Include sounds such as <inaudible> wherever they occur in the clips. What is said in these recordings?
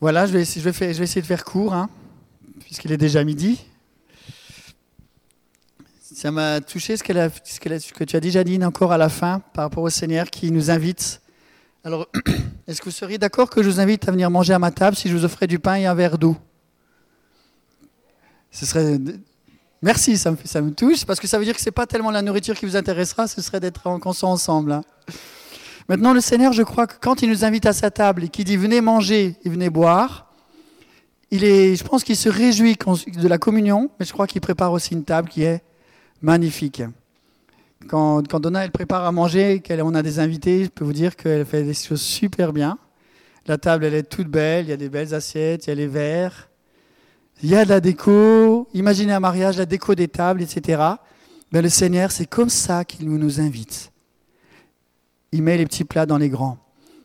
Voilà, je vais, essayer, de faire court, hein, puisqu'il est déjà midi. Ça m'a touché ce, que tu as dit, Janine, encore à la fin, par rapport au Seigneur qui nous invite. Alors, <clears throat> est-ce que vous seriez d'accord que je vous invite à venir manger à ma table si je vous offrais du pain et un verre d'eau? Ce serait. Merci, ça me, ça me touche, parce que ça veut dire que ce n'est pas tellement la nourriture qui vous intéressera, ce serait d'être en conscience ensemble. Hein. Maintenant, le Seigneur, je crois que quand il nous invite à sa table et qu'il dit venez manger et venez boire, il est, je pense qu'il se réjouit de la communion, mais je crois qu'il prépare aussi une table qui est magnifique. Quand, quand Donna elle prépare à manger, qu'on a des invités, je peux vous dire qu'elle fait des choses super bien. La table, elle est toute belle, il y a des belles assiettes, il y a les verres, il y a de la déco. Imaginez un mariage, la déco des tables, etc. Mais le Seigneur, c'est comme ça qu'il nous invite il met les petits plats dans les grands.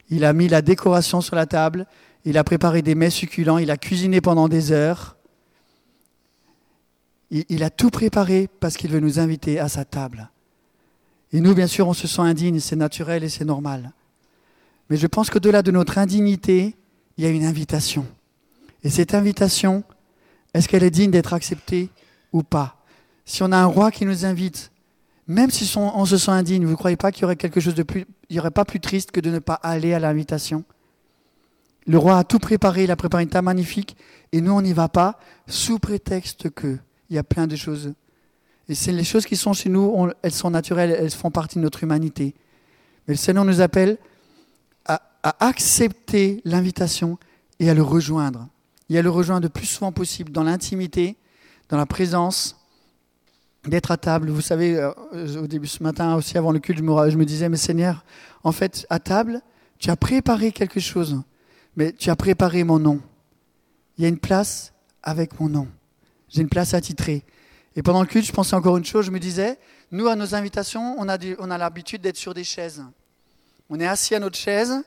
Il a mis la décoration sur la table, il a préparé des mets succulents, il a cuisiné pendant des heures. Il, a tout préparé parce qu'il veut nous inviter à sa table. Et nous, bien sûr, on se sent indigne, c'est naturel et c'est normal. Mais je pense qu'au-delà de notre indignité, il y a une invitation. Et cette invitation, est-ce qu'elle est digne d'être acceptée ou pas? Si on a un roi qui nous invite même si on se sent indigne, vous ne croyez pas qu'il y aurait quelque chose de plus, il y aurait pas plus triste que de ne pas aller à l'invitation? Le roi a tout préparé, il a préparé une table magnifique, et nous on n'y va pas sous prétexte que il y a plein de choses. Et c'est les choses qui sont chez nous, elles sont naturelles, elles font partie de notre humanité. Mais le Seigneur nous appelle à accepter l'invitation et à le rejoindre. Et à le rejoindre le plus souvent possible dans l'intimité, dans la présence, d'être à table. Vous savez, euh, au début ce matin aussi avant le culte, je me, disais, mais Seigneur, en fait, à table, tu as préparé quelque chose, mais tu as préparé mon nom. Il y a une place avec mon nom. J'ai une place attitrée. Et pendant le culte, je pensais encore une chose, je me disais, nous, à nos invitations, on a, on a l'habitude d'être sur des chaises. On est assis à notre chaise,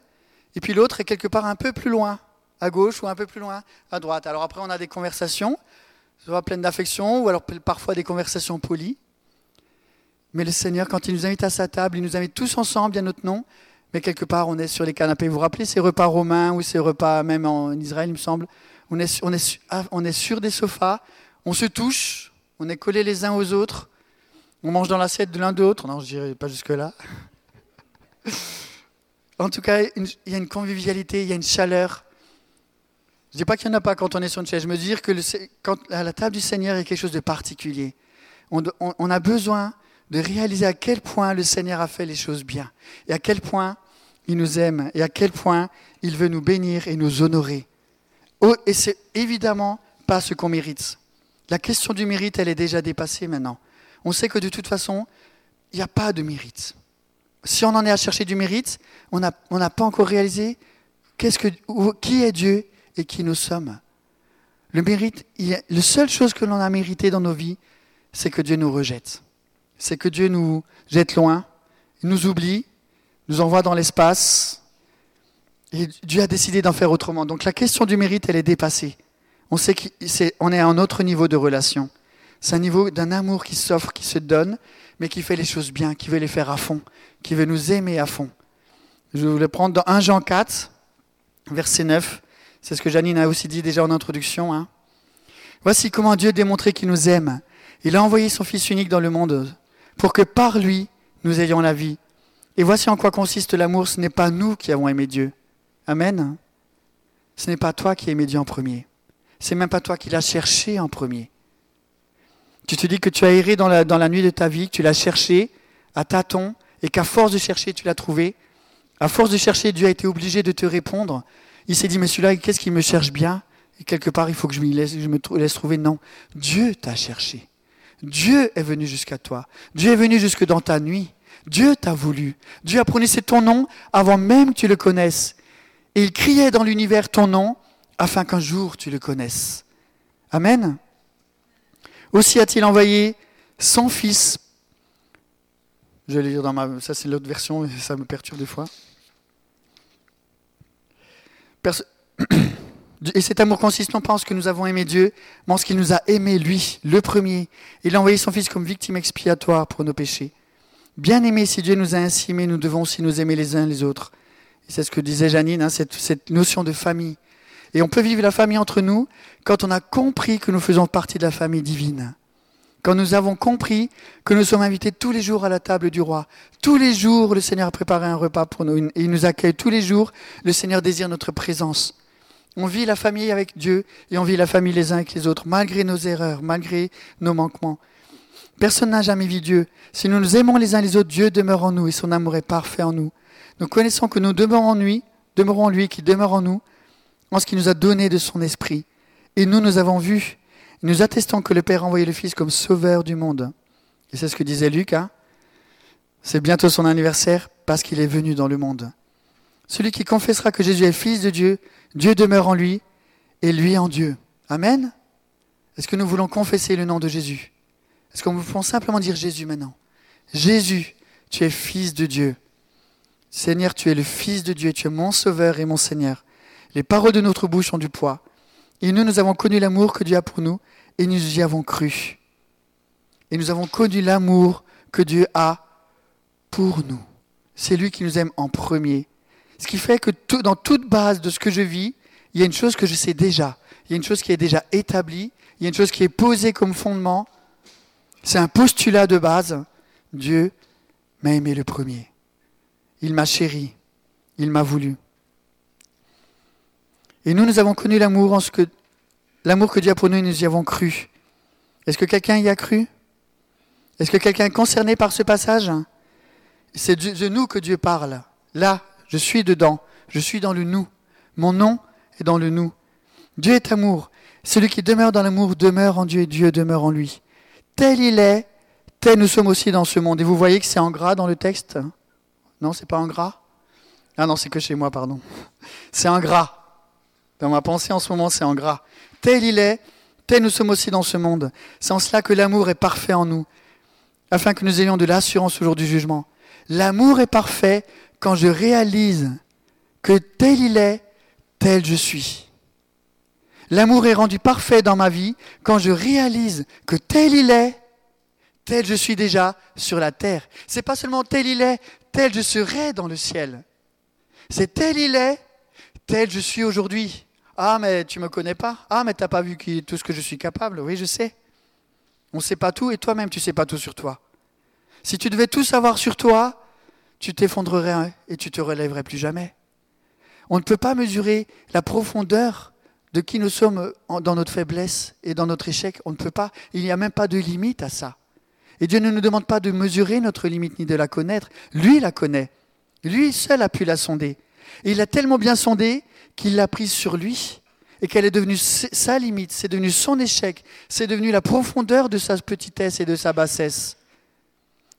et puis l'autre est quelque part un peu plus loin, à gauche ou un peu plus loin, à droite. Alors après, on a des conversations, soit pleine d'affection, ou alors parfois des conversations polies. Mais le Seigneur, quand il nous invite à sa table, il nous invite tous ensemble, bien notre nom, mais quelque part, on est sur les canapés. Vous vous rappelez ces repas romains ou ces repas même en Israël, il me semble? Ah, on est sur des sofas, on se touche, on est collés les uns aux autres, on mange dans l'assiette de l'un d'autre. Non, je dirais pas jusque-là. <laughs> en tout cas, il y a une convivialité, il y a une chaleur. Je ne dis pas qu'il n'y en a pas quand on est sur une chaise. Je me dis que quand, à la table du Seigneur, il y a quelque chose de particulier. On, a besoin de réaliser à quel point le Seigneur a fait les choses bien, et à quel point il nous aime, et à quel point il veut nous bénir et nous honorer. Oh, et c'est évidemment pas ce qu'on mérite. La question du mérite, elle est déjà dépassée maintenant. On sait que de toute façon, il n'y a pas de mérite. Si on en est à chercher du mérite, on n'a pas encore réalisé qui est Dieu et qui nous sommes. Le mérite, la seule chose que l'on a mérité dans nos vies, c'est que Dieu nous rejette. C'est que Dieu nous jette loin, nous oublie, nous envoie dans l'espace. Et Dieu a décidé d'en faire autrement. Donc la question du mérite, elle est dépassée. On sait qu'on est à un autre niveau de relation. C'est un niveau d'un amour qui s'offre, qui se donne, mais qui fait les choses bien, qui veut les faire à fond, qui veut nous aimer à fond. Je voulais prendre dans 1 Jean 4, verset 9. C'est ce que Janine a aussi dit déjà en introduction. Hein. Voici comment Dieu démontrait qu'il nous aime. Il a envoyé son Fils unique dans le monde pour que par lui, nous ayons la vie. Et voici en quoi consiste l'amour. Ce n'est pas nous qui avons aimé Dieu. Amen. Ce n'est pas toi qui as aimé Dieu en premier. C'est même pas toi qui l'as cherché en premier. Tu te dis que tu as erré dans la, dans la nuit de ta vie, que tu l'as cherché à tâtons, et qu'à force de chercher, tu l'as trouvé. À force de chercher, Dieu a été obligé de te répondre il s'est dit, mais celui-là, qu'est-ce qu'il me cherche bien? Et quelque part, il faut que je me laisse trouver. Non, Dieu t'a cherché. Dieu est venu jusqu'à toi. Dieu est venu jusque dans ta nuit. Dieu t'a voulu. Dieu a prononcé ton nom avant même que tu le connaisses. Et il criait dans l'univers ton nom afin qu'un jour tu le connaisses. Amen. Aussi a-t-il envoyé son Fils. Je vais le lire dans ma. Ça, c'est l'autre version, ça me perturbe des fois. <coughs> Et cet amour consiste non pas en ce que nous avons aimé Dieu, mais en ce qu'il nous a aimé, lui, le premier. Il a envoyé son Fils comme victime expiatoire pour nos péchés. Bien aimé, si Dieu nous a ainsi aimés, nous devons aussi nous aimer les uns les autres. C'est ce que disait Janine, hein, cette, notion de famille. Et on peut vivre la famille entre nous quand on a compris que nous faisons partie de la famille divine. Quand nous avons compris que nous sommes invités tous les jours à la table du roi. Tous les jours, le Seigneur a préparé un repas pour nous. Et il nous accueille tous les jours. Le Seigneur désire notre présence. On vit la famille avec Dieu et on vit la famille les uns avec les autres, malgré nos erreurs, malgré nos manquements. Personne n'a jamais vu Dieu. Si nous nous aimons les uns les autres, Dieu demeure en nous et son amour est parfait en nous. Nous connaissons que nous demeurons en lui, demeurons en lui qui demeure en nous, en ce qu'il nous a donné de son esprit. Et nous, nous avons vu, nous attestons que le Père a envoyé le Fils comme sauveur du monde. Et c'est ce que disait Luc. Hein c'est bientôt son anniversaire parce qu'il est venu dans le monde. Celui qui confessera que Jésus est Fils de Dieu, Dieu demeure en lui et lui en Dieu. Amen. Est-ce que nous voulons confesser le nom de Jésus? Est-ce qu'on peut simplement dire Jésus maintenant? Jésus, tu es Fils de Dieu. Seigneur, tu es le Fils de Dieu, tu es mon Sauveur et mon Seigneur. Les paroles de notre bouche ont du poids. Et nous, nous avons connu l'amour que Dieu a pour nous et nous y avons cru. Et nous avons connu l'amour que Dieu a pour nous. C'est lui qui nous aime en premier. Ce qui fait que dans toute base de ce que je vis, il y a une chose que je sais déjà. Il y a une chose qui est déjà établie. Il y a une chose qui est posée comme fondement. C'est un postulat de base. Dieu m'a aimé le premier. Il m'a chéri. Il m'a voulu. Et nous, nous avons connu l'amour en ce que l'amour que Dieu a pour nous, nous y avons cru. Est-ce que quelqu'un y a cru? Est-ce que quelqu'un est concerné par ce passage? C'est de nous que Dieu parle. Là, je suis dedans. Je suis dans le nous. Mon nom est dans le nous. Dieu est amour. Celui qui demeure dans l'amour demeure en Dieu et Dieu demeure en lui. Tel il est, tel nous sommes aussi dans ce monde. Et vous voyez que c'est en gras dans le texte? Non, c'est pas en gras? Ah non, c'est que chez moi, pardon. <laughs> C'est en gras. Dans ma pensée en ce moment, c'est en gras. Tel il est, tel nous sommes aussi dans ce monde. C'est en cela que l'amour est parfait en nous, afin que nous ayons de l'assurance au jour du jugement. L'amour est parfait quand je réalise que tel il est, tel je suis. L'amour est rendu parfait dans ma vie quand je réalise que tel il est, tel je suis déjà sur la terre. C'est pas seulement tel il est, tel je serai dans le ciel. C'est tel il est, tel je suis aujourd'hui. Ah, mais tu me connais pas. Ah, mais tu n'as pas vu tout ce que je suis capable. Oui, je sais. On ne sait pas tout et toi-même, tu ne sais pas tout sur toi. Si tu devais tout savoir sur toi, tu t'effondrerais et tu te relèverais plus jamais. On ne peut pas mesurer la profondeur de qui nous sommes dans notre faiblesse et dans notre échec. On ne peut pas. Il n'y a même pas de limite à ça. Et Dieu ne nous demande pas de mesurer notre limite ni de la connaître. Lui la connaît. Lui seul a pu la sonder. Et il a tellement bien sondé qu'il l'a prise sur lui et qu'elle est devenue sa limite, c'est devenu son échec, c'est devenu la profondeur de sa petitesse et de sa bassesse.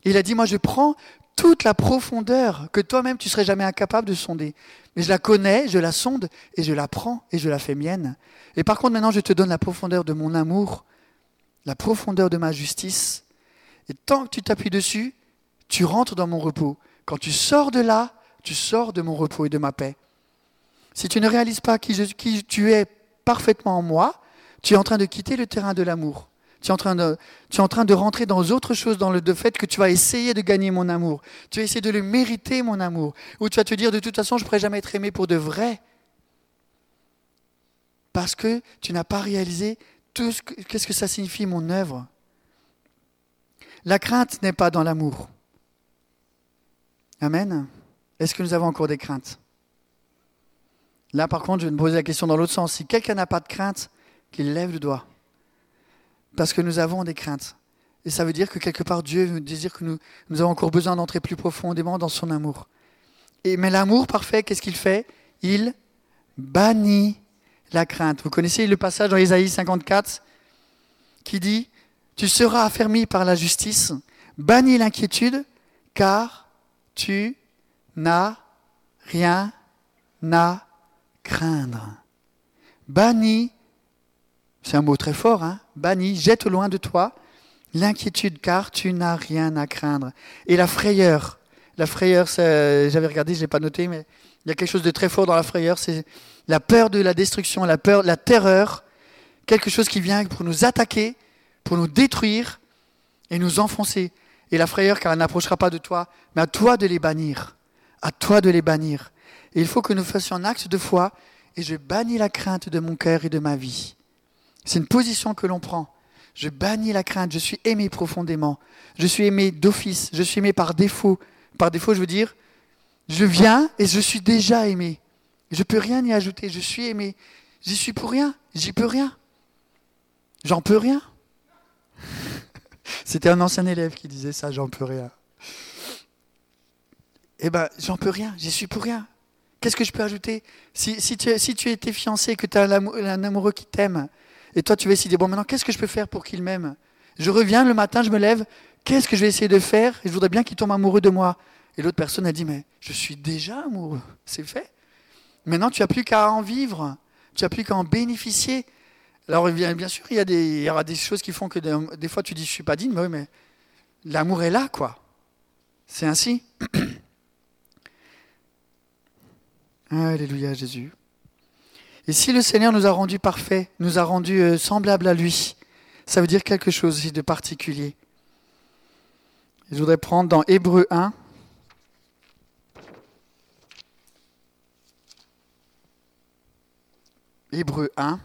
Il a dit, moi je prends toute la profondeur que toi-même tu serais jamais incapable de sonder. Mais je la connais, je la sonde et je la prends et je la fais mienne. Et par contre maintenant je te donne la profondeur de mon amour, la profondeur de ma justice. Et tant que tu t'appuies dessus, tu rentres dans mon repos. Quand tu sors de là, tu sors de mon repos et de ma paix. Si tu ne réalises pas qui, tu es parfaitement en moi, tu es en train de quitter le terrain de l'amour. Tu es, en train de, rentrer dans autre chose, dans le fait que tu vas essayer de gagner mon amour. Tu vas essayer de le mériter, mon amour. Ou tu vas te dire, de toute façon, je ne pourrai jamais être aimé pour de vrai. Parce que tu n'as pas réalisé tout ce qu'est-ce que ça signifie, mon œuvre. La crainte n'est pas dans l'amour. Amen. Est-ce que nous avons encore des craintes? Là, par contre, je vais me poser la question dans l'autre sens. Si quelqu'un n'a pas de crainte, qu'il lève le doigt. Parce que nous avons des craintes. Et ça veut dire que quelque part, Dieu veut dire que nous, nous avons encore besoin d'entrer plus profondément dans son amour. Et, mais l'amour parfait, qu'est-ce qu'il fait? Il bannit la crainte. Vous connaissez le passage dans Ésaïe 54 qui dit Tu seras affermi par la justice, bannis l'inquiétude, car tu n'a rien à craindre. Banni, c'est un mot très fort, hein banni, jette loin de toi l'inquiétude, car tu n'as rien à craindre. Et la frayeur, la frayeur, j'avais regardé, je ne l'ai pas noté, mais il y a quelque chose de très fort dans la frayeur, c'est la peur de la destruction, la peur, la terreur, quelque chose qui vient pour nous attaquer, pour nous détruire et nous enfoncer. Et la frayeur, car elle n'approchera pas de toi, mais à toi de les bannir à toi de les bannir. Et il faut que nous fassions un acte de foi et je bannis la crainte de mon cœur et de ma vie. C'est une position que l'on prend. Je bannis la crainte, je suis aimé profondément. Je suis aimé d'office, je suis aimé par défaut. Par défaut, je veux dire, je viens et je suis déjà aimé. Je ne peux rien y ajouter, je suis aimé. J'y suis pour rien, j'y peux rien. J'en peux rien. <laughs> C'était un ancien élève qui disait ça, j'en peux rien. Eh ben, j'en peux rien, j'y suis pour rien. Qu'est-ce que je peux ajouter si, tu, si tu étais fiancé, que tu as un amoureux qui t'aime, et toi tu vas essayer de dire, bon maintenant, qu'est-ce que je peux faire pour qu'il m'aime? Je reviens le matin, je me lève, qu'est-ce que je vais essayer de faire? Je voudrais bien qu'il tombe amoureux de moi. Et l'autre personne a dit, mais je suis déjà amoureux, c'est fait. Maintenant, tu n'as plus qu'à en vivre, tu n'as plus qu'à en bénéficier. Alors, bien, sûr, il y, a des, il y aura des choses qui font que des, fois tu dis, je ne suis pas digne, mais oui, mais l'amour est là, quoi. C'est ainsi. <clears throat> Alléluia Jésus. Et si le Seigneur nous a rendus parfaits, nous a rendus euh, semblables à lui, ça veut dire quelque chose de particulier. Je voudrais prendre dans Hébreu 1. Hébreu 1.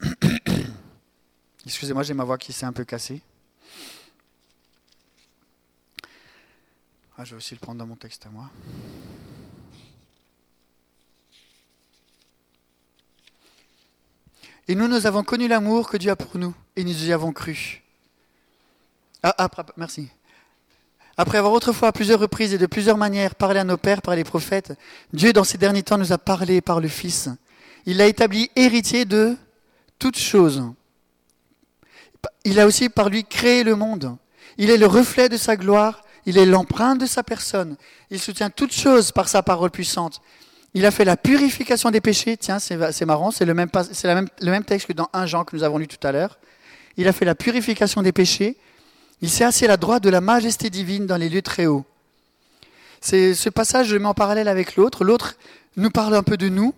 <coughs> Excusez-moi, j'ai ma voix qui s'est un peu cassée. Ah, je vais aussi le prendre dans mon texte à moi. Et nous, nous avons connu l'amour que Dieu a pour nous, et nous y avons cru. Ah, après, merci. Après avoir autrefois à plusieurs reprises et de plusieurs manières parlé à nos pères par les prophètes, Dieu dans ces derniers temps nous a parlé par le Fils. Il l'a établi héritier de toutes choses. Il a aussi par lui créé le monde. Il est le reflet de sa gloire il est l'empreinte de sa personne. Il soutient toutes choses par sa parole puissante. Il a fait la purification des péchés. Tiens, c'est marrant, c'est le, même, texte que dans 1 Jean que nous avons lu tout à l'heure. Il a fait la purification des péchés. Il s'est assis à la droite de la majesté divine dans les lieux très hauts. Ce passage, je le mets en parallèle avec l'autre. L'autre nous parle un peu de nous,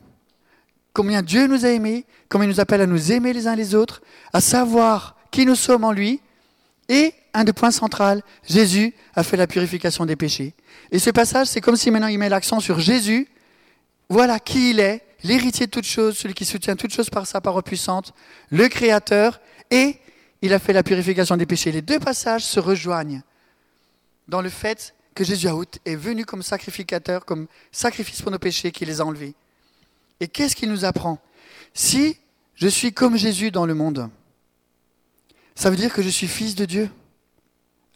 combien Dieu nous a aimés, combien il nous appelle à nous aimer les uns les autres, à savoir qui nous sommes en lui, et un des points centraux, Jésus a fait la purification des péchés. Et ce passage, c'est comme si maintenant il met l'accent sur Jésus. Voilà qui il est, l'héritier de toutes choses, celui qui soutient toutes choses par sa parole puissante, le Créateur, et il a fait la purification des péchés. Les deux passages se rejoignent dans le fait que Jésus est venu comme sacrificateur, comme sacrifice pour nos péchés, qui les a enlevés. Et qu'est-ce qu'il nous apprend? Si je suis comme Jésus dans le monde, ça veut dire que je suis fils de Dieu.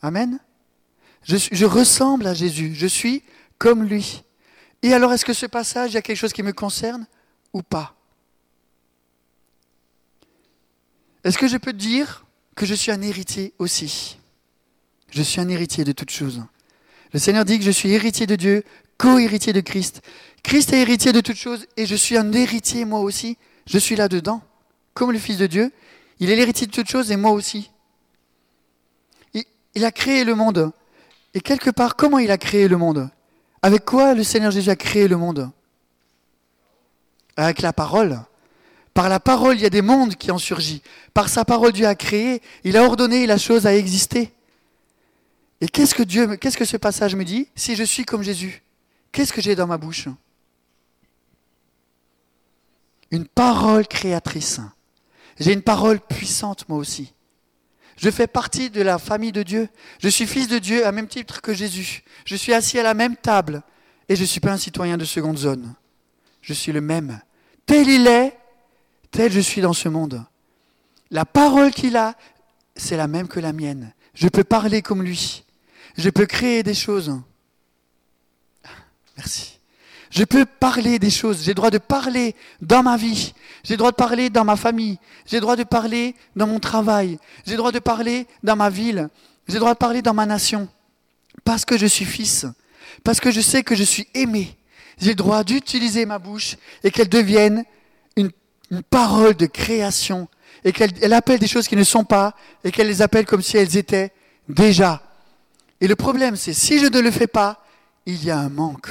Amen. Je, ressemble à Jésus, je suis comme lui. Et alors, est-ce que ce passage, il y a quelque chose qui me concerne ou pas? Est-ce que je peux dire que je suis un héritier aussi? Je suis un héritier de toutes choses. Le Seigneur dit que je suis héritier de Dieu, co-héritier de Christ. Christ est héritier de toutes choses et je suis un héritier moi aussi. Je suis là-dedans, comme le Fils de Dieu. Il est l'héritier de toutes choses et moi aussi. Il, a créé le monde. Et quelque part, comment il a créé le monde? Avec quoi le Seigneur Jésus a créé le monde? Avec la parole. Par la parole, il y a des mondes qui ont surgi. Par sa parole, Dieu a créé, il a ordonné la chose à exister. Et qu'est-ce que Dieu, qu'est-ce que ce passage me dit? Si je suis comme Jésus, qu'est-ce que j'ai dans ma bouche? Une parole créatrice. J'ai une parole puissante moi aussi. Je fais partie de la famille de Dieu. Je suis fils de Dieu à même titre que Jésus. Je suis assis à la même table et je ne suis pas un citoyen de seconde zone. Je suis le même. Tel il est, tel je suis dans ce monde. La parole qu'il a, c'est la même que la mienne. Je peux parler comme lui. Je peux créer des choses. Merci. Je peux parler des choses. J'ai le droit de parler dans ma vie. J'ai le droit de parler dans ma famille. J'ai le droit de parler dans mon travail. J'ai le droit de parler dans ma ville. J'ai le droit de parler dans ma nation. Parce que je suis fils. Parce que je sais que je suis aimé. J'ai le droit d'utiliser ma bouche et qu'elle devienne une, parole de création. Et qu'elle appelle des choses qui ne sont pas et qu'elle les appelle comme si elles étaient déjà. Et le problème, c'est si je ne le fais pas, il y a un manque.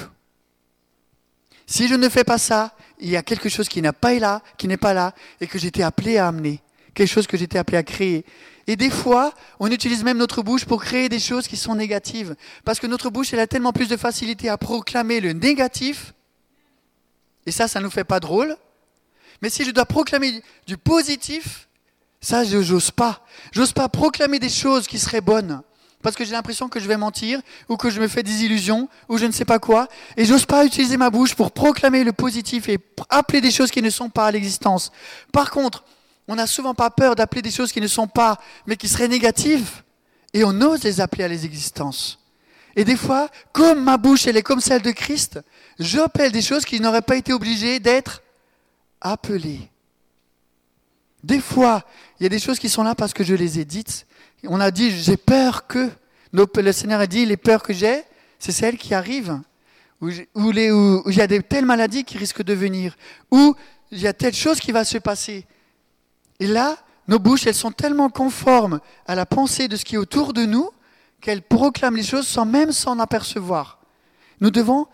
Si je ne fais pas ça, il y a quelque chose qui n'est pas là, qui n'est pas là, et que j'étais appelé à amener, quelque chose que j'étais appelé à créer. Et des fois, on utilise même notre bouche pour créer des choses qui sont négatives. Parce que notre bouche, elle a tellement plus de facilité à proclamer le négatif. Et ça, ça ne nous fait pas drôle. Mais si je dois proclamer du positif, ça, je n'ose pas. J'ose pas proclamer des choses qui seraient bonnes. Parce que j'ai l'impression que je vais mentir, ou que je me fais des illusions, ou je ne sais pas quoi. Et j'ose pas utiliser ma bouche pour proclamer le positif et appeler des choses qui ne sont pas à l'existence. Par contre, on n'a souvent pas peur d'appeler des choses qui ne sont pas, mais qui seraient négatives. Et on ose les appeler à l'existence. Et des fois, comme ma bouche, elle est comme celle de Christ, j'appelle des choses qui n'auraient pas été obligées d'être appelées. Des fois, il y a des choses qui sont là parce que je les ai dites. On a dit, j'ai peur que. Le Seigneur a dit, les peurs que j'ai, c'est celles qui arrivent. Où, il y a de telles maladies qui risquent de venir. Ou il y a telle chose qui va se passer. Et là, nos bouches, elles sont tellement conformes à la pensée de ce qui est autour de nous qu'elles proclament les choses sans même s'en apercevoir. Nous avons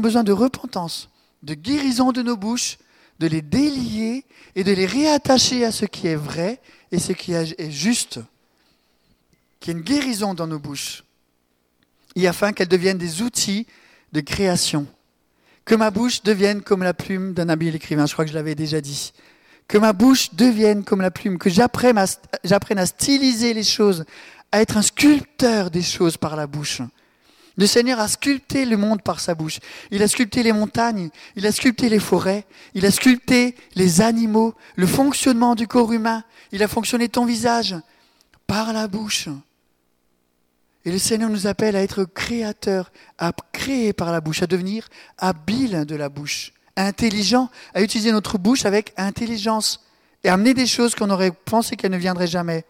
besoin de repentance, de guérison de nos bouches, de les délier et de les réattacher à ce qui est vrai et ce qui est juste. Qu'il y ait une guérison dans nos bouches. Et afin qu'elles deviennent des outils de création. Que ma bouche devienne comme la plume d'un habile écrivain. Je crois que je l'avais déjà dit que ma bouche devienne comme la plume, que j'apprenne à, styliser les choses, à être un sculpteur des choses par la bouche. Le Seigneur a sculpté le monde par sa bouche. Il a sculpté les montagnes, il a sculpté les forêts, il a sculpté les animaux, le fonctionnement du corps humain. Il a fonctionné ton visage par la bouche. Et le Seigneur nous appelle à être créateurs, à créer par la bouche, à devenir habile de la bouche intelligent, à utiliser notre bouche avec intelligence et amener des choses qu'on aurait pensé qu'elles ne viendraient jamais.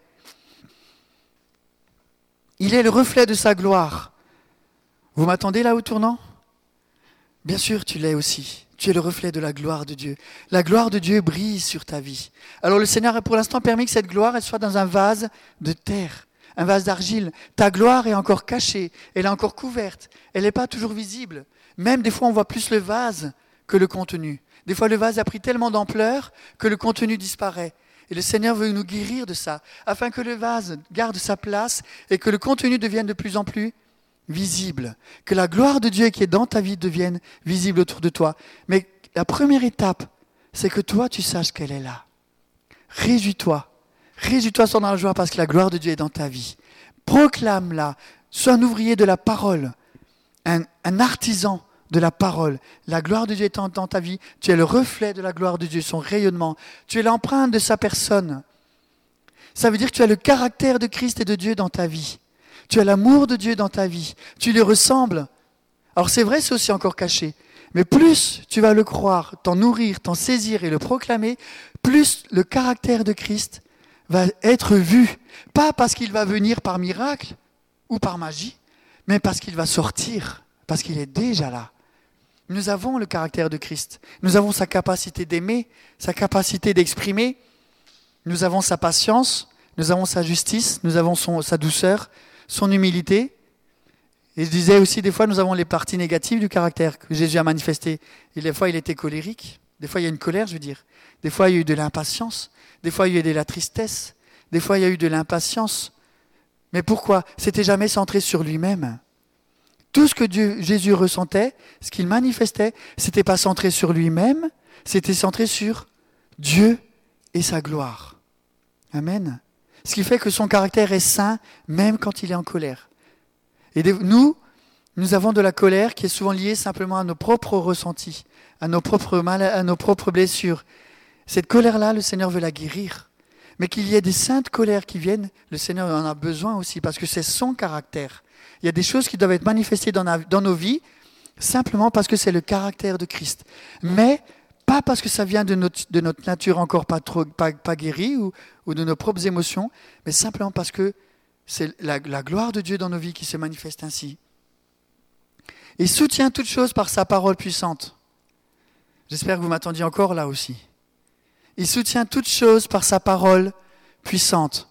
Il est le reflet de sa gloire. Vous m'attendez là au tournant? Bien sûr, tu l'es aussi. Tu es le reflet de la gloire de Dieu. La gloire de Dieu brille sur ta vie. Alors le Seigneur a pour l'instant permis que cette gloire elle soit dans un vase de terre, un vase d'argile. Ta gloire est encore cachée, elle est encore couverte, elle n'est pas toujours visible. Même des fois on voit plus le vase que le contenu. Des fois, le vase a pris tellement d'ampleur que le contenu disparaît. Et le Seigneur veut nous guérir de ça, afin que le vase garde sa place et que le contenu devienne de plus en plus visible. Que la gloire de Dieu qui est dans ta vie devienne visible autour de toi. Mais la première étape, c'est que toi, tu saches qu'elle est là. Réjouis-toi. Réjouis-toi sans la joie parce que la gloire de Dieu est dans ta vie. Proclame-la. Sois un ouvrier de la parole, un, un artisan de la parole. La gloire de Dieu est dans ta vie. Tu es le reflet de la gloire de Dieu, son rayonnement. Tu es l'empreinte de sa personne. Ça veut dire que tu as le caractère de Christ et de Dieu dans ta vie. Tu as l'amour de Dieu dans ta vie. Tu lui ressembles. Alors c'est vrai, c'est aussi encore caché. Mais plus tu vas le croire, t'en nourrir, t'en saisir et le proclamer, plus le caractère de Christ va être vu. Pas parce qu'il va venir par miracle ou par magie, mais parce qu'il va sortir, parce qu'il est déjà là. Nous avons le caractère de Christ. Nous avons sa capacité d'aimer, sa capacité d'exprimer. Nous avons sa patience, nous avons sa justice, nous avons sa douceur, son humilité. Et je disais aussi, des fois, nous avons les parties négatives du caractère que Jésus a manifesté. Et des fois, il était colérique. Des fois, il y a une colère, je veux dire. Des fois, il y a eu de l'impatience. Des fois, il y a eu de la tristesse. Des fois, il y a eu de l'impatience. Mais pourquoi? C'était jamais centré sur lui-même. Tout ce que Dieu, Jésus ressentait, ce qu'il manifestait, c'était pas centré sur lui-même, c'était centré sur Dieu et sa gloire. Amen. Ce qui fait que son caractère est saint même quand il est en colère. Et nous, nous avons de la colère qui est souvent liée simplement à nos propres ressentis, à nos propres mal, à nos propres blessures. Cette colère-là, le Seigneur veut la guérir. Mais qu'il y ait des saintes colères qui viennent, le Seigneur en a besoin aussi, parce que c'est son caractère. Il y a des choses qui doivent être manifestées dans, nos vies simplement parce que c'est le caractère de Christ. Mais pas parce que ça vient de notre, nature encore pas, trop, pas, guérie ou, de nos propres émotions, mais simplement parce que c'est la, la, gloire de Dieu dans nos vies qui se manifeste ainsi. Il soutient toutes choses par sa parole puissante. J'espère que vous m'attendiez encore là aussi. Il soutient toutes choses par sa parole puissante.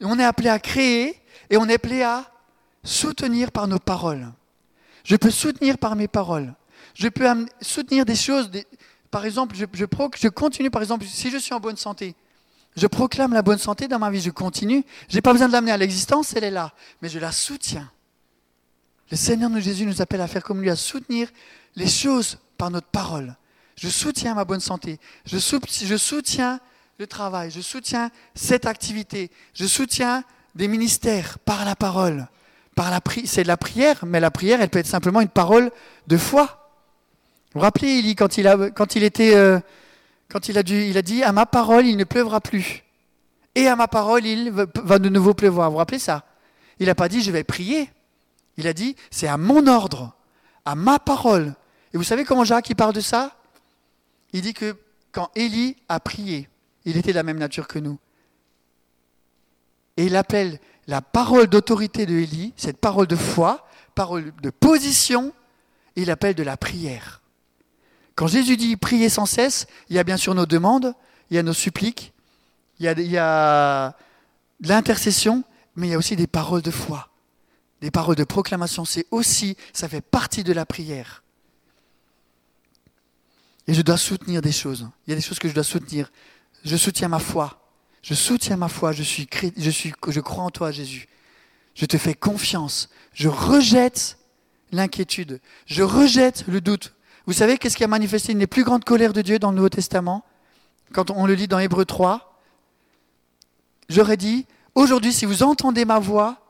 on est appelé à créer et on est appelé à soutenir par nos paroles. Je peux soutenir par mes paroles. Je peux soutenir des choses. Par exemple, je, continue, par exemple, si je suis en bonne santé, Je proclame la bonne santé dans ma vie, je continue. Je n'ai pas besoin de l'amener à l'existence, elle est là, mais je la soutiens. Le Seigneur de Jésus nous appelle à faire comme lui, à soutenir les choses par notre parole. Je soutiens ma bonne santé. Je, soutiens le travail. Je soutiens cette activité. Je soutiens des ministères par la parole. Par la c'est de la prière, mais la prière, elle peut être simplement une parole de foi. Vous vous rappelez, Élie, euh, quand il a, dû, il dit, à ma parole, il ne pleuvra plus. Et à ma parole, il va de nouveau pleuvoir. Vous vous rappelez ça? Il n'a pas dit, je vais prier. Il a dit, c'est à mon ordre, à ma parole. Et vous savez comment Jacques il parle de ça? Il dit que quand Élie a prié, il était de la même nature que nous. Et il appelle la parole d'autorité de Élie, cette parole de foi, parole de position, il appelle de la prière. Quand Jésus dit prier sans cesse, il y a bien sûr nos demandes, il y a nos suppliques, il y a, il y a de l'intercession, mais il y a aussi des paroles de foi des paroles de proclamation, c'est aussi, ça fait partie de la prière. Et je dois soutenir des choses. Il y a des choses que je dois soutenir. Je soutiens ma foi. Je soutiens ma foi. Je, suis, je, suis, je crois en toi, Jésus. Je te fais confiance. Je rejette l'inquiétude. Je rejette le doute. Vous savez qu'est-ce qui a manifesté une des plus grandes colères de Dieu dans le Nouveau Testament Quand on le lit dans Hébreu 3, j'aurais dit, aujourd'hui, si vous entendez ma voix,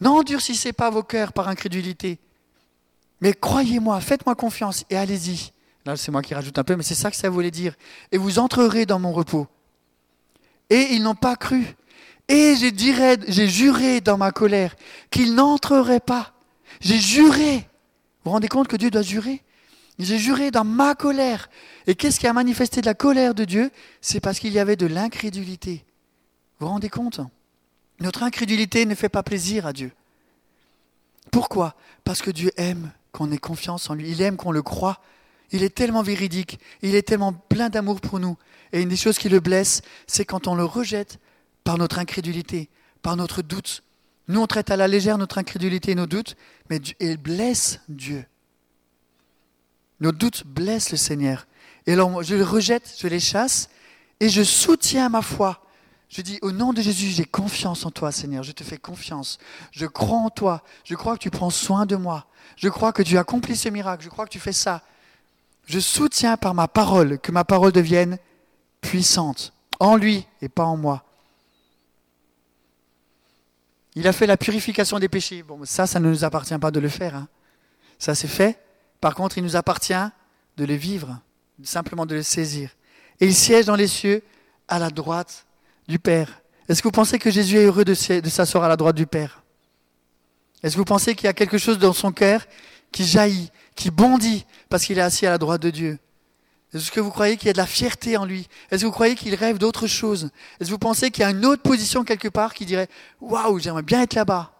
N'endurcissez pas vos cœurs par incrédulité. Mais croyez-moi, faites-moi confiance et allez-y. Là, c'est moi qui rajoute un peu, mais c'est ça que ça voulait dire. Et vous entrerez dans mon repos. Et ils n'ont pas cru. Et j'ai, j'ai juré dans ma colère qu'ils n'entreraient pas. J'ai juré. Vous vous rendez compte que Dieu doit jurer? J'ai juré dans ma colère. Et qu'est-ce qui a manifesté de la colère de Dieu? C'est parce qu'il y avait de l'incrédulité. Vous vous rendez compte? Notre incrédulité ne fait pas plaisir à Dieu. Pourquoi? Parce que Dieu aime qu'on ait confiance en lui. Il aime qu'on le croit. Il est tellement véridique. Il est tellement plein d'amour pour nous. Et une des choses qui le blesse, c'est quand on le rejette par notre incrédulité, par notre doute. Nous, on traite à la légère notre incrédulité et nos doutes, mais il blesse Dieu. Nos doutes blessent le Seigneur. Et alors, je les rejette, je les chasse, et je soutiens ma foi je dis, au nom de Jésus, j'ai confiance en toi, Seigneur. Je te fais confiance. Je crois en toi. Je crois que tu prends soin de moi. Je crois que tu accomplis ce miracle. Je crois que tu fais ça. Je soutiens par ma parole que ma parole devienne puissante. En lui et pas en moi. Il a fait la purification des péchés. Bon, ça, ça ne nous appartient pas de le faire. Hein. Ça, c'est fait. Par contre, il nous appartient de le vivre, simplement de le saisir. Et il siège dans les cieux à la droite du Père. Est-ce que vous pensez que Jésus est heureux de s'asseoir à la droite du Père? Est-ce que vous pensez qu'il y a quelque chose dans son cœur qui jaillit, qui bondit parce qu'il est assis à la droite de Dieu? Est-ce que vous croyez qu'il y a de la fierté en lui? Est-ce que vous croyez qu'il rêve d'autre chose? Est-ce que vous pensez qu'il y a une autre position quelque part qui dirait Waouh, j'aimerais bien être là-bas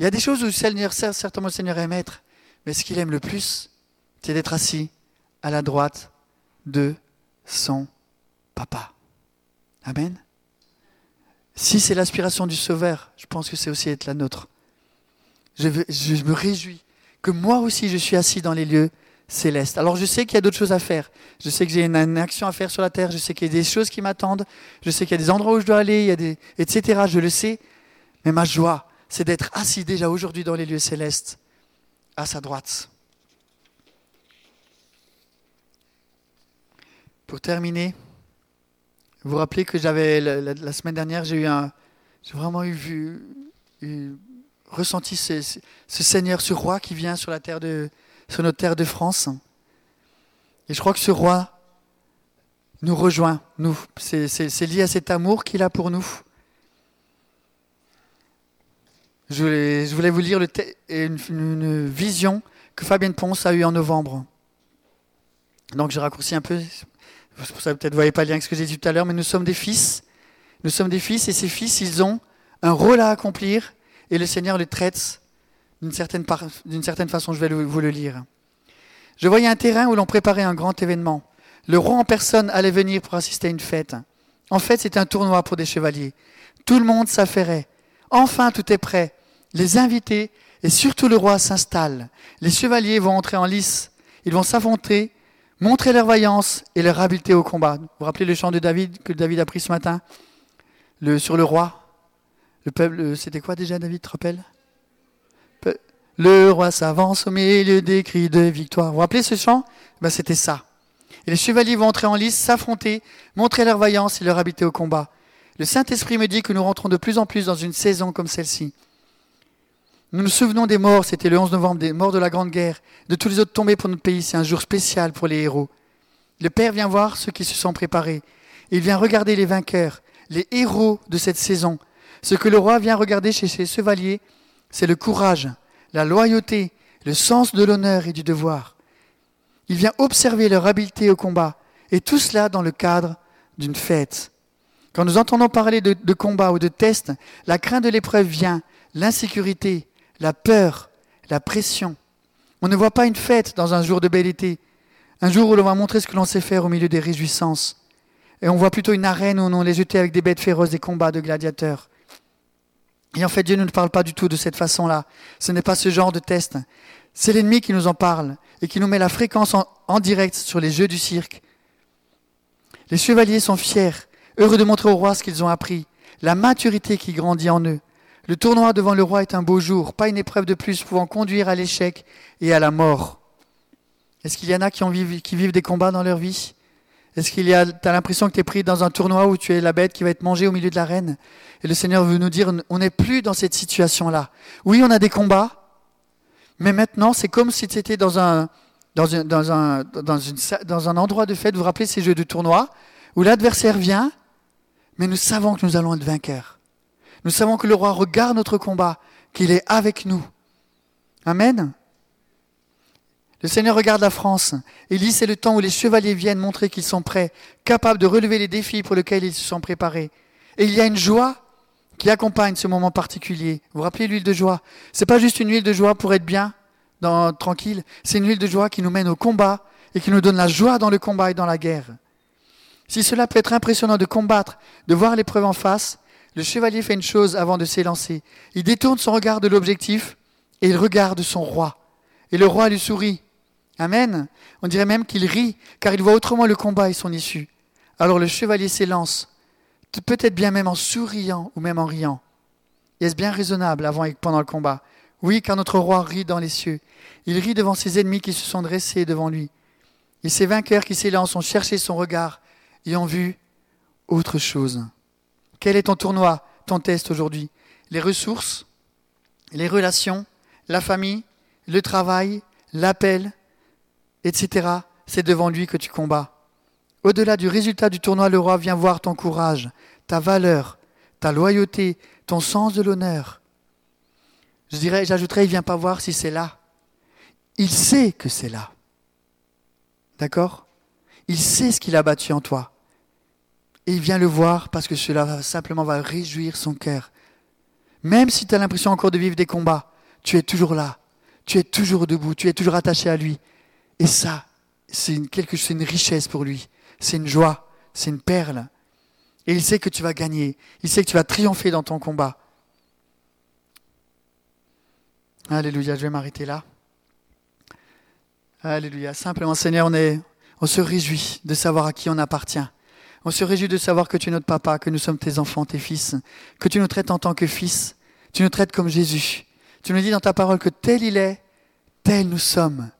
Il y a des choses où le Seigneur, certainement le Seigneur aime être, mais ce qu'il aime le plus, c'est d'être assis à la droite de son papa. Amen. Si c'est l'aspiration du Sauveur, je pense que c'est aussi être la nôtre. Je, me réjouis que moi aussi je suis assis dans les lieux célestes. Alors je sais qu'il y a d'autres choses à faire. Je sais que j'ai une, action à faire sur la terre. Je sais qu'il y a des choses qui m'attendent. Je sais qu'il y a des endroits où je dois aller, il y a des, etc. Je le sais. Mais ma joie, c'est d'être assis déjà aujourd'hui dans les lieux célestes, à sa droite. Pour terminer, vous rappelez que j'avais la, semaine dernière, j'ai eu un, j'ai vraiment eu vu, ressenti ce, Seigneur, ce roi qui vient sur la terre de, sur notre terre de France. Et je crois que ce roi nous rejoint, nous. C'est lié à cet amour qu'il a pour nous. Je voulais, je voulais vous lire le une, une, vision que Fabienne Ponce a eue en novembre. Donc j'ai raccourci un peu, c'est pour peut-être vous voyez pas le lien avec ce que j'ai dit tout à l'heure, mais nous sommes des fils. Nous sommes des fils et ces fils, ils ont un rôle à accomplir et le Seigneur les traite d'une certaine, certaine façon. Je vais vous le lire. Je voyais un terrain où l'on préparait un grand événement. Le roi en personne allait venir pour assister à une fête. En fait, c'était un tournoi pour des chevaliers. Tout le monde s'affairait. Enfin, tout est prêt. Les invités et surtout le roi s'installent. Les chevaliers vont entrer en lice. Ils vont s'affronter Montrez leur vaillance et leur habileté au combat. Vous vous rappelez le chant de David que David a pris ce matin? Le, Sur le roi Le peuple, c'était quoi déjà David, te rappelles? Le roi s'avance au milieu des cris de victoire. Vous vous rappelez ce chant? Ben, C'était ça. Et les chevaliers vont entrer en lice, s'affronter, montrer leur vaillance et leur habileté au combat. Le Saint-Esprit me dit que nous rentrons de plus en plus dans une saison comme celle-ci. Nous nous souvenons des morts, c'était le 11 novembre, des morts de la Grande Guerre, de tous les autres tombés pour notre pays. C'est un jour spécial pour les héros. Le Père vient voir ceux qui se sont préparés. Il vient regarder les vainqueurs, les héros de cette saison. Ce que le roi vient regarder chez ses chevaliers, c'est le courage, la loyauté, le sens de l'honneur et du devoir. Il vient observer leur habileté au combat, et tout cela dans le cadre d'une fête. Quand nous entendons parler de, combat ou de test, la crainte de l'épreuve vient, l'insécurité, la peur, la pression. On ne voit pas une fête dans un jour de bel été, un jour où l'on va montrer ce que l'on sait faire au milieu des réjouissances. Et on voit plutôt une arène où on les jeté avec des bêtes féroces, des combats de gladiateurs. Et en fait, Dieu ne nous parle pas du tout de cette façon-là. Ce n'est pas ce genre de test. C'est l'ennemi qui nous en parle et qui nous met la fréquence en, en, direct sur les jeux du cirque. Les chevaliers sont fiers, heureux de montrer au roi ce qu'ils ont appris, la maturité qui grandit en eux. Le tournoi devant le roi est un beau jour, pas une épreuve de plus pouvant conduire à l'échec et à la mort. Est-ce qu'il y en a qui, vivent des combats dans leur vie? Est-ce qu'il y a, tu as l'impression que tu es pris dans un tournoi où tu es la bête qui va être mangée au milieu de l'arène Et le Seigneur veut nous dire, on n'est plus dans cette situation-là. Oui, on a des combats, mais maintenant c'est comme si tu étais dans un, dans un endroit de fête, vous vous rappelez ces jeux de tournoi, où l'adversaire vient, mais nous savons que nous allons être vainqueurs. Nous savons que le roi regarde notre combat, qu'il est avec nous. Amen. Le Seigneur regarde la France. Dit c'est le temps où les chevaliers viennent montrer qu'ils sont prêts, capables de relever les défis pour lesquels ils se sont préparés. Et il y a une joie qui accompagne ce moment particulier. Vous vous rappelez l'huile de joie? C'est pas juste une huile de joie pour être bien, tranquille. C'est une huile de joie qui nous mène au combat et qui nous donne la joie dans le combat et dans la guerre. Si cela peut être impressionnant de combattre, de voir l'épreuve en face, le chevalier fait une chose avant de s'élancer. Il détourne son regard de l'objectif et il regarde son roi. Et le roi lui sourit. Amen. On dirait même qu'il rit, car il voit autrement le combat et son issue. Alors le chevalier s'élance, peut-être bien même en souriant ou même en riant. Est-ce bien raisonnable avant et pendant le combat? Oui, car notre roi rit dans les cieux. Il rit devant ses ennemis qui se sont dressés devant lui. Et ces vainqueurs qui s'élancent ont cherché son regard et ont vu autre chose. Quel est ton tournoi, ton test aujourd'hui? Les ressources, les relations, la famille, le travail, l'appel, etc. C'est devant lui que tu combats. Au-delà du résultat du tournoi, le roi vient voir ton courage, ta valeur, ta loyauté, ton sens de l'honneur. Je dirais, j'ajouterais, il vient pas voir si c'est là. Il sait que c'est là. D'accord? Il sait ce qu'il a battu en toi. Et il vient le voir parce que cela simplement va réjouir son cœur. Même si tu as l'impression encore de vivre des combats, tu es toujours là. Tu es toujours debout. Tu es toujours attaché à lui. Et ça, c'est une, une richesse pour lui. C'est une joie. C'est une perle. Et il sait que tu vas gagner. Il sait que tu vas triompher dans ton combat. Alléluia. Je vais m'arrêter là. Alléluia. Simplement, Seigneur, on, est, on se réjouit de savoir à qui on appartient. On se réjouit de savoir que tu es notre papa, que nous sommes tes enfants, tes fils, que tu nous traites en tant que fils, tu nous traites comme Jésus. Tu nous dis dans ta parole que tel il est, tel nous sommes.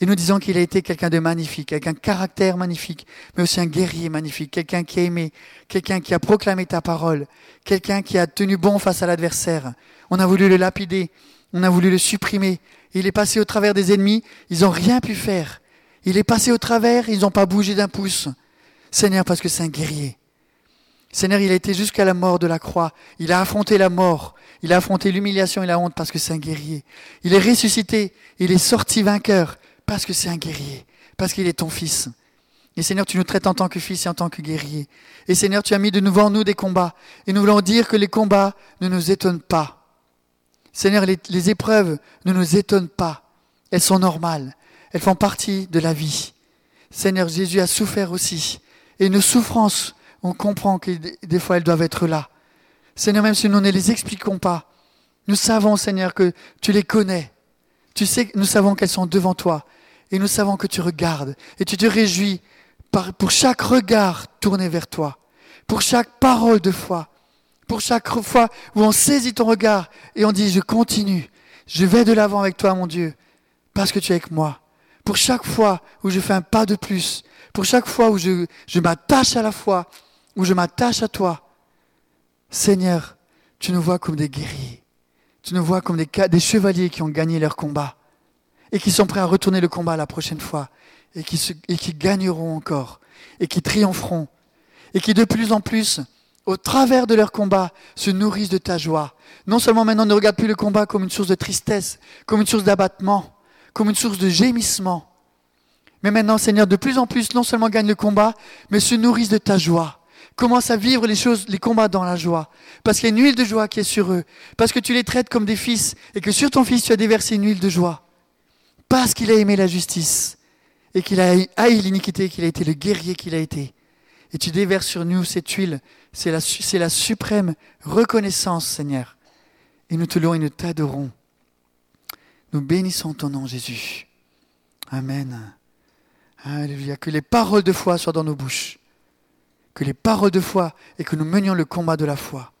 Et nous disons qu'il a été quelqu'un de magnifique, avec un caractère magnifique, mais aussi un guerrier magnifique, quelqu'un qui a aimé, quelqu'un qui a proclamé ta parole, quelqu'un qui a tenu bon face à l'adversaire. On a voulu le lapider, on a voulu le supprimer. Il est passé au travers des ennemis, ils n'ont rien pu faire. Il est passé au travers, ils n'ont pas bougé d'un pouce. Seigneur, parce que c'est un guerrier. Seigneur, il a été jusqu'à la mort de la croix. Il a affronté la mort. Il a affronté l'humiliation et la honte parce que c'est un guerrier. Il est ressuscité. Il est sorti vainqueur parce que c'est un guerrier. Parce qu'il est ton fils. Et Seigneur, tu nous traites en tant que fils et en tant que guerrier. Et Seigneur, tu as mis de nouveau en nous des combats. Et nous voulons dire que les combats ne nous étonnent pas. Seigneur, les, épreuves ne nous étonnent pas. Elles sont normales. Elles font partie de la vie. Seigneur, Jésus a souffert aussi. Et nos souffrances, on comprend que des fois elles doivent être là. Seigneur, même si nous ne les expliquons pas, nous savons, Seigneur, que tu les connais. Tu sais, nous savons qu'elles sont devant toi. Et nous savons que tu regardes et tu te réjouis pour chaque regard tourné vers toi, pour chaque parole de foi, pour chaque fois où on saisit ton regard et on dit je continue, je vais de l'avant avec toi mon Dieu, parce que tu es avec moi. Pour chaque fois où je fais un pas de plus, pour chaque fois où je, m'attache à la foi, où je m'attache à toi, Seigneur, tu nous vois comme des guerriers, tu nous vois comme des, des chevaliers qui ont gagné leur combat et qui sont prêts à retourner le combat la prochaine fois et qui, et qui gagneront encore et qui triompheront et qui de plus en plus, au travers de leur combat, se nourrissent de ta joie. Non seulement maintenant ne regarde plus le combat comme une source de tristesse, comme une source d'abattement, comme une source de gémissement, mais maintenant, Seigneur, de plus en plus, non seulement gagnent le combat, mais se nourrissent de ta joie. Commence à vivre les choses, les combats dans la joie. Parce qu'il y a une huile de joie qui est sur eux. Parce que tu les traites comme des fils et que sur ton fils tu as déversé une huile de joie. Parce qu'il a aimé la justice et qu'il a haï l'iniquité, qu'il a été le guerrier qu'il a été. Et tu déverses sur nous cette huile. C'est la, c'est la suprême reconnaissance, Seigneur. Et nous te louons et nous t'adorons. Nous bénissons ton nom, Jésus. Amen. Alléluia. Que les paroles de foi soient dans nos bouches. Que les paroles de foi et que nous menions le combat de la foi.